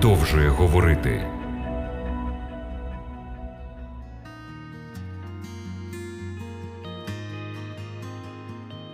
продовжує говорити.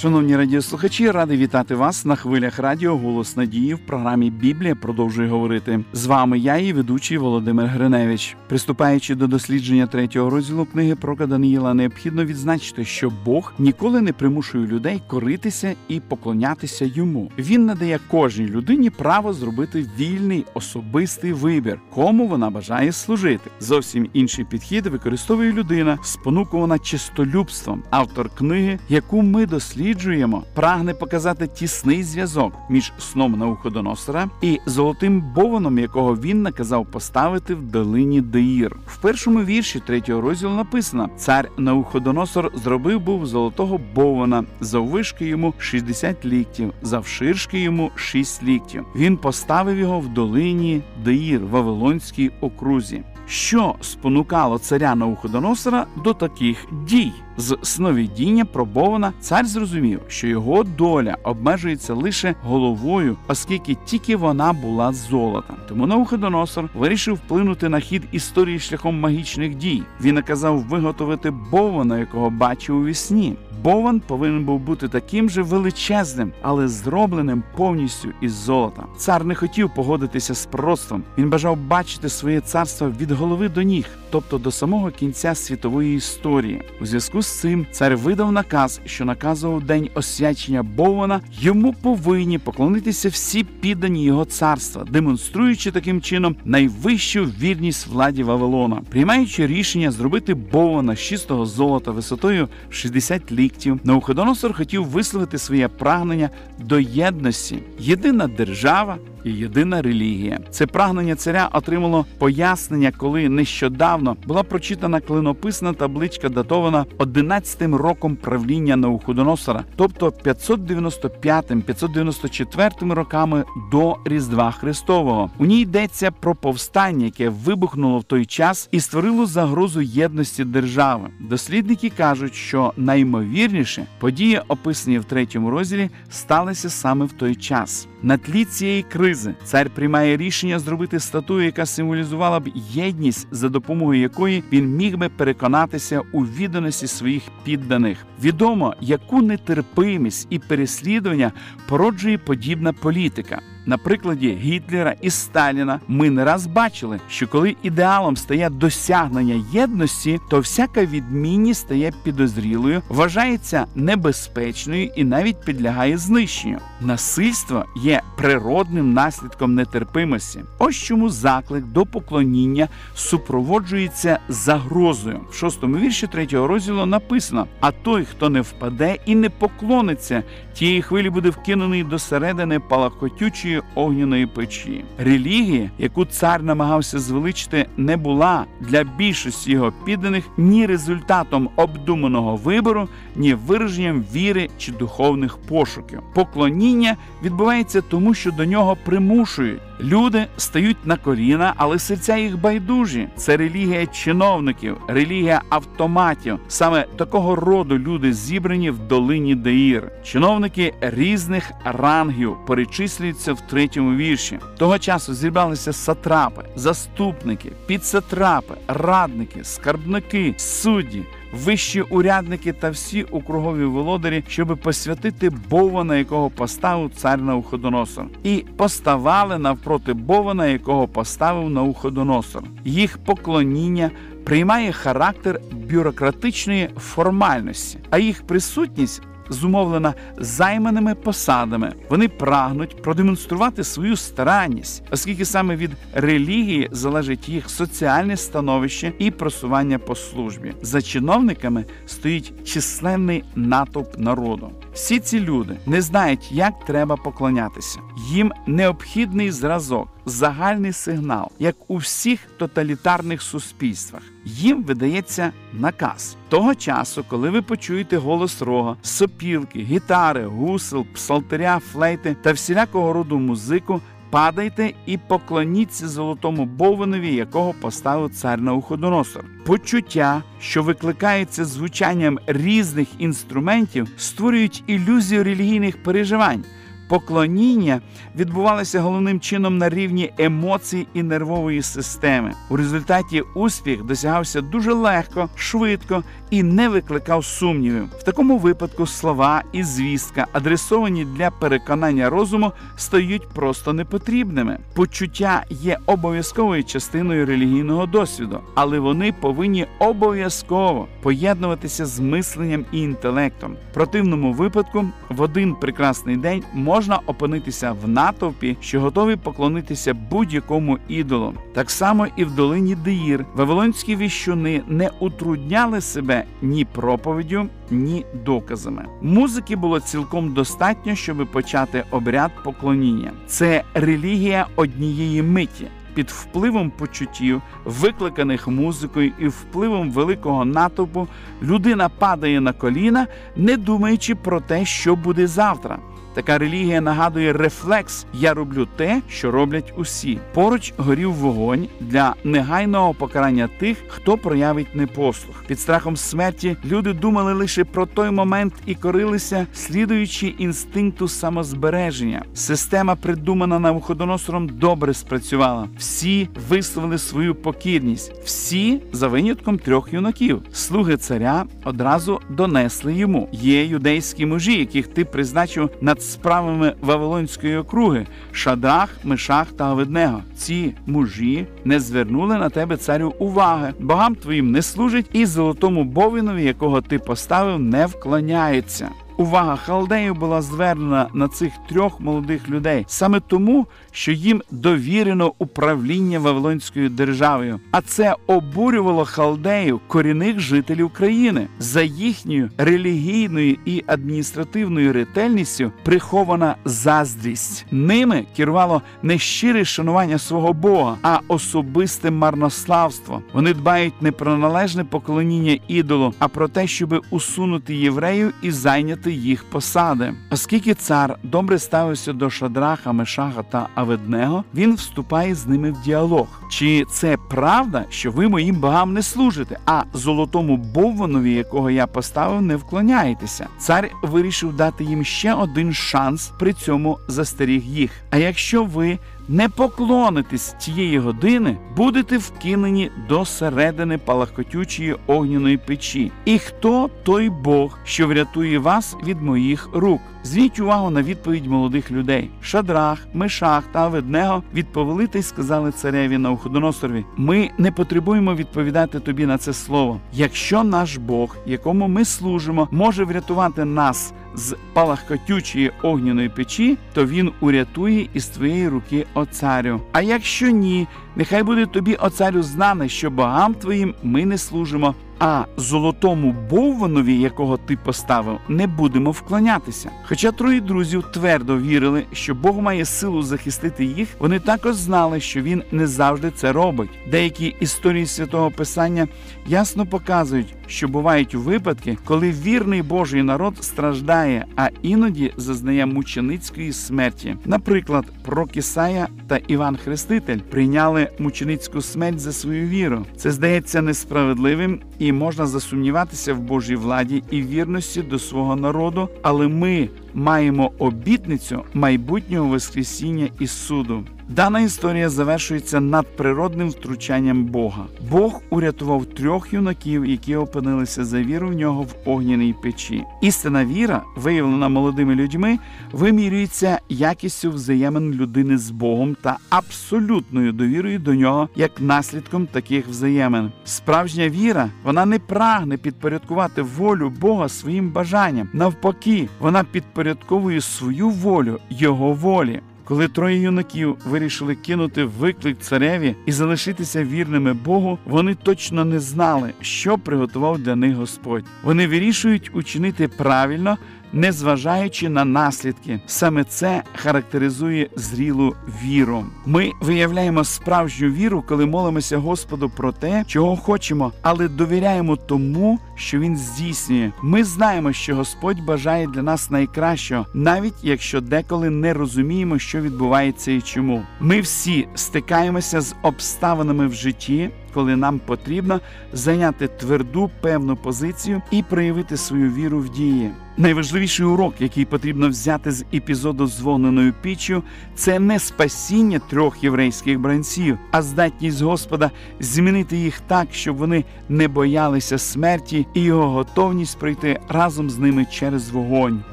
Шановні радіослухачі, радий вітати вас на хвилях радіо Голос Надії в програмі Біблія продовжує говорити. З вами я, і ведучий Володимир Гриневич. Приступаючи до дослідження третього розділу книги про Даниїла, необхідно відзначити, що Бог ніколи не примушує людей коритися і поклонятися йому. Він надає кожній людині право зробити вільний особистий вибір, кому вона бажає служити. Зовсім інший підхід використовує людина, спонукувана чистолюбством, автор книги, яку ми досліджуємо досліджуємо, прагне показати тісний зв'язок між сном Навуходоносора і золотим бованом, якого він наказав поставити в долині Деїр. В першому вірші третього розділу написано: цар Навуходоносор зробив був золотого бована, заввишки йому 60 ліктів, завширшки йому 6 ліктів. Він поставив його в долині Деїр, Вавилонській окрузі. Що спонукало царя Навуходоносора до таких дій? З сновидіння пробована цар зрозумів, що його доля обмежується лише головою, оскільки тільки вона була з золота. Тому Навуходоносор вирішив вплинути на хід історії шляхом магічних дій. Він наказав виготовити бована, якого бачив у вісні. Бован повинен був бути таким же величезним, але зробленим повністю із золота. Цар не хотів погодитися з пророцтвом. Він бажав бачити своє царство від голови до ніг, тобто до самого кінця світової історії. У зв'язку з цим цар видав наказ, що наказував день освячення Бована, йому повинні поклонитися всі піддані його царства, демонструючи таким чином найвищу вірність владі Вавилона, приймаючи рішення зробити Бована з чистого золота висотою 60 літ конфліктів, Навуходоносор хотів висловити своє прагнення до єдності, єдина держава і єдина релігія. Це прагнення царя отримало пояснення, коли нещодавно була прочитана клинописна табличка, датована 11-м роком правління Навуходоносора, тобто 595-594 роками до Різдва Христового. У ній йдеться про повстання, яке вибухнуло в той час і створило загрозу єдності держави. Дослідники кажуть, що наймовірніше події, описані в третьому розділі, сталися саме в той час. На тлі цієї кризи цар приймає рішення зробити статую, яка символізувала б єдність, за допомогою якої він міг би переконатися у відданості своїх підданих. Відомо, яку нетерпимість і переслідування породжує подібна політика. На прикладі Гітлера і Сталіна ми не раз бачили, що коли ідеалом стає досягнення єдності, то всяка відмінність стає підозрілою, вважається небезпечною і навіть підлягає знищенню. Насильство є природним наслідком нетерпимості. Ось чому заклик до поклоніння супроводжується загрозою. В шостому вірші третього розділу написано: а той, хто не впаде і не поклониться, тієї хвилі буде вкинений до середини палахотючої огняної печі. Релігія, яку цар намагався звеличити, не була для більшості його підданих ні результатом обдуманого вибору, ні вираженням віри чи духовних пошуків. Поклоніння відбувається тому, що до нього примушують. Люди стають на коліна, але серця їх байдужі. Це релігія чиновників, релігія автоматів. Саме такого роду люди зібрані в долині Деїр. Чиновники різних рангів перечислюються в третьому вірші. Того часу зібралися сатрапи, заступники, підсатрапи, радники, скарбники, судді вищі урядники та всі округові володарі, щоби посвятити Бована, якого поставив цар Навуходоносор. і поставали навпроти Бована, якого поставив Навуходоносор. Їх поклоніння. Приймає характер бюрократичної формальності, а їх присутність зумовлена займаними посадами. Вони прагнуть продемонструвати свою старанність, оскільки саме від релігії залежить їх соціальне становище і просування по службі. За чиновниками стоїть численний натовп народу. Всі ці люди не знають, як треба поклонятися. Їм необхідний зразок, загальний сигнал, як у всіх тоталітарних суспільствах. Їм видається наказ того часу, коли ви почуєте голос рога, сопілки, гітари, гусел, псалтиря, флейти та всілякого роду музику. Падайте і поклоніться золотому бовинові, якого поставив цар Науходоносор. Почуття, що викликається звучанням різних інструментів, створюють ілюзію релігійних переживань. Поклоніння відбувалося головним чином на рівні емоцій і нервової системи. У результаті успіх досягався дуже легко, швидко і не викликав сумнівів. В такому випадку слова і звістка, адресовані для переконання розуму, стають просто непотрібними. Почуття є обов'язковою частиною релігійного досвіду, але вони повинні обов'язково поєднуватися з мисленням і інтелектом. В противному випадку в один прекрасний день можна опинитися в натовпі, що готові поклонитися будь-якому ідолу. Так само і в долині Деїр вавилонські віщуни не утрудняли себе ні проповіддю, ні доказами. Музики було цілком достатньо, щоб почати обряд поклоніння. Це релігія однієї миті. Під впливом почуттів, викликаних музикою і впливом великого натовпу, людина падає на коліна, не думаючи про те, що буде завтра. Така релігія нагадує рефлекс Я роблю те, що роблять усі. Поруч горів вогонь для негайного покарання тих, хто проявить непослух. Під страхом смерті люди думали лише про той момент і корилися, слідуючи інстинкту самозбереження. Система, придумана Навуходоносором, добре спрацювала. Всі висловили свою покірність, всі за винятком трьох юнаків. Слуги царя одразу донесли йому. Є юдейські мужі, яких ти призначив над справами Вавилонської округи Шадрах, Мешах та Аведнего. Ці мужі не звернули на тебе царю уваги. Богам твоїм не служить, і золотому бовінові, якого ти поставив, не вклоняються. Увага халдеїв була звернена на цих трьох молодих людей саме тому, що їм довірено управління Вавилонською державою, а це обурювало халдеїв, корінних жителів країни. За їхньою релігійною і адміністративною ретельністю прихована заздрість. Ними керувало не щире шанування свого Бога, а особисте марнославство. Вони дбають не про належне поклоніння ідолу, а про те, щоб усунути євреїв і зайняти їх посади. Оскільки цар добре ставився до Шадраха, Мешаха та Аведнего, він вступає з ними в діалог. Чи це правда, що ви моїм богам не служите, а золотому бовванові, якого я поставив, не вклоняєтеся? Цар вирішив дати їм ще один шанс, при цьому застеріг їх. А якщо ви не поклонитесь цієї години, будете вкинені до середини палахкотючої огняної печі. І хто той Бог, що врятує вас від моїх рук? Зверніть увагу на відповідь молодих людей. Шадрах, Мешах та Аведнего відповіли та й сказали цареві на Уходоносорові: Ми не потребуємо відповідати тобі на це слово. Якщо наш Бог, якому ми служимо, може врятувати нас з палахкотючої огняної печі, то він урятує із твоєї руки о царю. А якщо ні, нехай буде тобі, о царю, знане, що богам твоїм ми не служимо. А золотому бовванові, якого ти поставив, не будемо вклонятися. Хоча троє друзів твердо вірили, що Бог має силу захистити їх, вони також знали, що він не завжди це робить. Деякі історії святого Писання ясно показують, що бувають випадки, коли вірний Божий народ страждає, а іноді зазнає мученицької смерті. Наприклад, Прокісая та Іван Хреститель прийняли мученицьку смерть за свою віру. Це здається несправедливим і можна засумніватися в Божій владі і вірності до свого народу, але ми маємо обітницю майбутнього Воскресіння і суду. Дана історія завершується надприродним втручанням Бога. Бог урятував трьох юнаків, які опинилися за віру в нього в огняній печі. Істина віра, виявлена молодими людьми, вимірюється якістю взаємин людини з Богом та абсолютною довірою до нього як наслідком таких взаємин. Справжня віра вона не прагне підпорядкувати волю Бога своїм бажанням. Навпаки, вона підпорядковує свою волю його волі. Коли троє юнаків вирішили кинути виклик цареві і залишитися вірними Богу, вони точно не знали, що приготував для них Господь. Вони вирішують учинити правильно, незважаючи на наслідки. Саме це характеризує зрілу віру. Ми виявляємо справжню віру, коли молимося Господу про те, чого хочемо, але довіряємо тому, що Він здійснює. Ми знаємо, що Господь бажає для нас найкращого, навіть якщо деколи не розуміємо, що відбувається і чому. Ми всі стикаємося з обставинами в житті, коли нам потрібно зайняти тверду певну позицію і проявити свою віру в дії. Найважливіший урок, який потрібно взяти з епізоду з вогненою піччю, це не спасіння трьох єврейських бранців, а здатність Господа змінити їх так, щоб вони не боялися смерті, і його готовність пройти разом з ними через вогонь.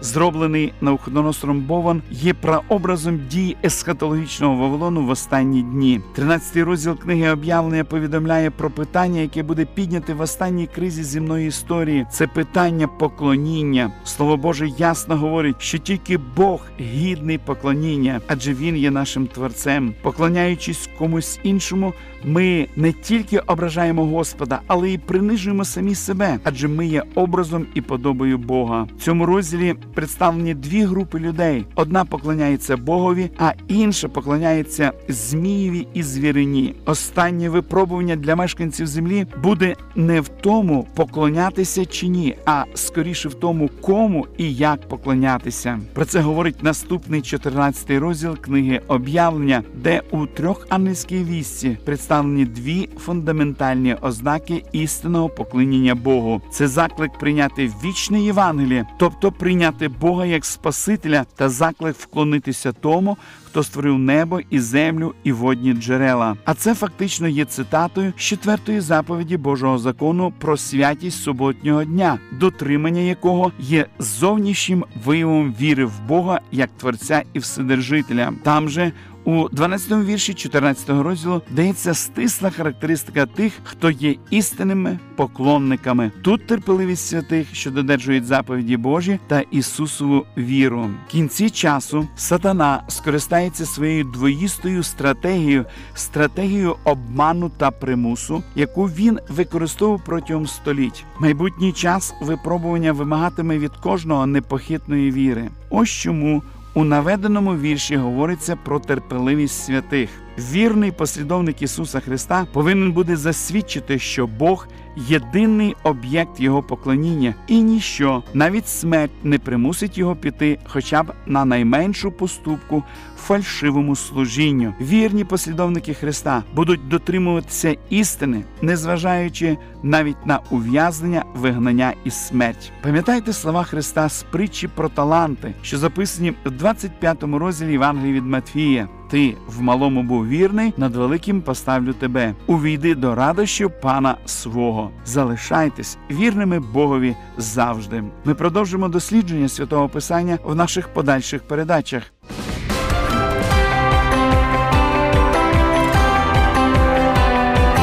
Зроблений Навуходоносором Бован є прообразом дій есхатологічного Вавилону в останні дні. 13-й розділ книги об'явлення повідомляє про питання, яке буде підняте в останній кризі земної історії. Це питання поклоніння. Слово Боже ясно говорить, що тільки Бог гідний поклоніння, адже Він є нашим творцем. Поклоняючись комусь іншому, ми не тільки ображаємо Господа, але й принижуємо самі себе, адже ми є образом і подобою Бога. В цьому розділі представлені дві групи людей: одна поклоняється Богові, а інша поклоняється Змієві і звірині. Останнє випробування для мешканців землі буде не в тому, поклонятися чи ні, а скоріше в тому, кому і як поклонятися. Про це говорить наступний 14 розділ книги об'явлення, де у трьох ангельській вісці представлені дві фундаментальні ознаки істинного поклоніння Богу. Це заклик прийняти вічне Євангеліє, тобто прийняти Бога як Спасителя та заклик вклонитися тому, хто створив небо і землю і водні джерела. А це фактично є цитатою з четвертої заповіді Божого закону про святість суботнього дня, дотримання якого є зовнішнім виявом віри в Бога як Творця і Вседержителя. Там же у 12 вірші 14 розділу дається стисла характеристика тих, хто є істинними поклонниками. Тут терпеливість святих, що додержують заповіді Божі та Ісусову віру. В кінці часу сатана скористається своєю двоїстою стратегією, стратегією обману та примусу, яку він використовував протягом століть. Майбутній час випробування вимагатиме від кожного непохитної віри. Ось чому. У наведеному вірші говориться про терпеливість святих. Вірний послідовник Ісуса Христа повинен буде засвідчити, що Бог єдиний об'єкт Його поклоніння, і ніщо, навіть смерть, не примусить його піти, хоча б на найменшу поступку фальшивому служінню. Вірні послідовники Христа будуть дотримуватися істини, незважаючи навіть на ув'язнення, вигнання і смерть. Пам'ятайте слова Христа з притчі про таланти, що записані в 25 розділі Євангелії від Матфія. Ти в малому був вірний, над великим поставлю тебе. Увійди до радощів пана свого. Залишайтесь вірними Богові завжди. Ми продовжимо дослідження святого Писання в наших подальших передачах.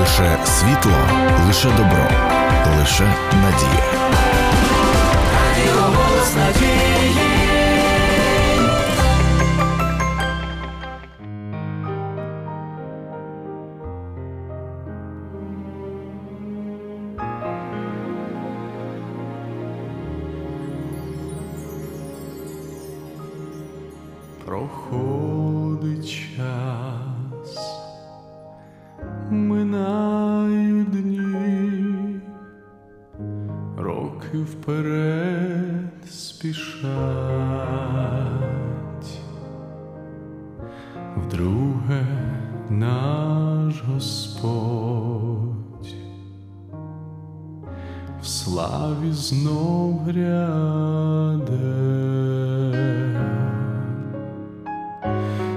Лише світло, лише добро, лише надія. Славі знов гряде.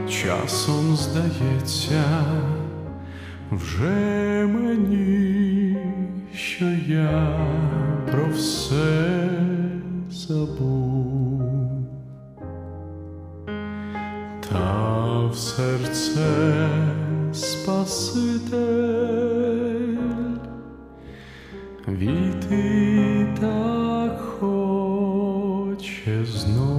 Часом здається вже мені, що я про все забув, та в серце Спаситель війти так хоче знов.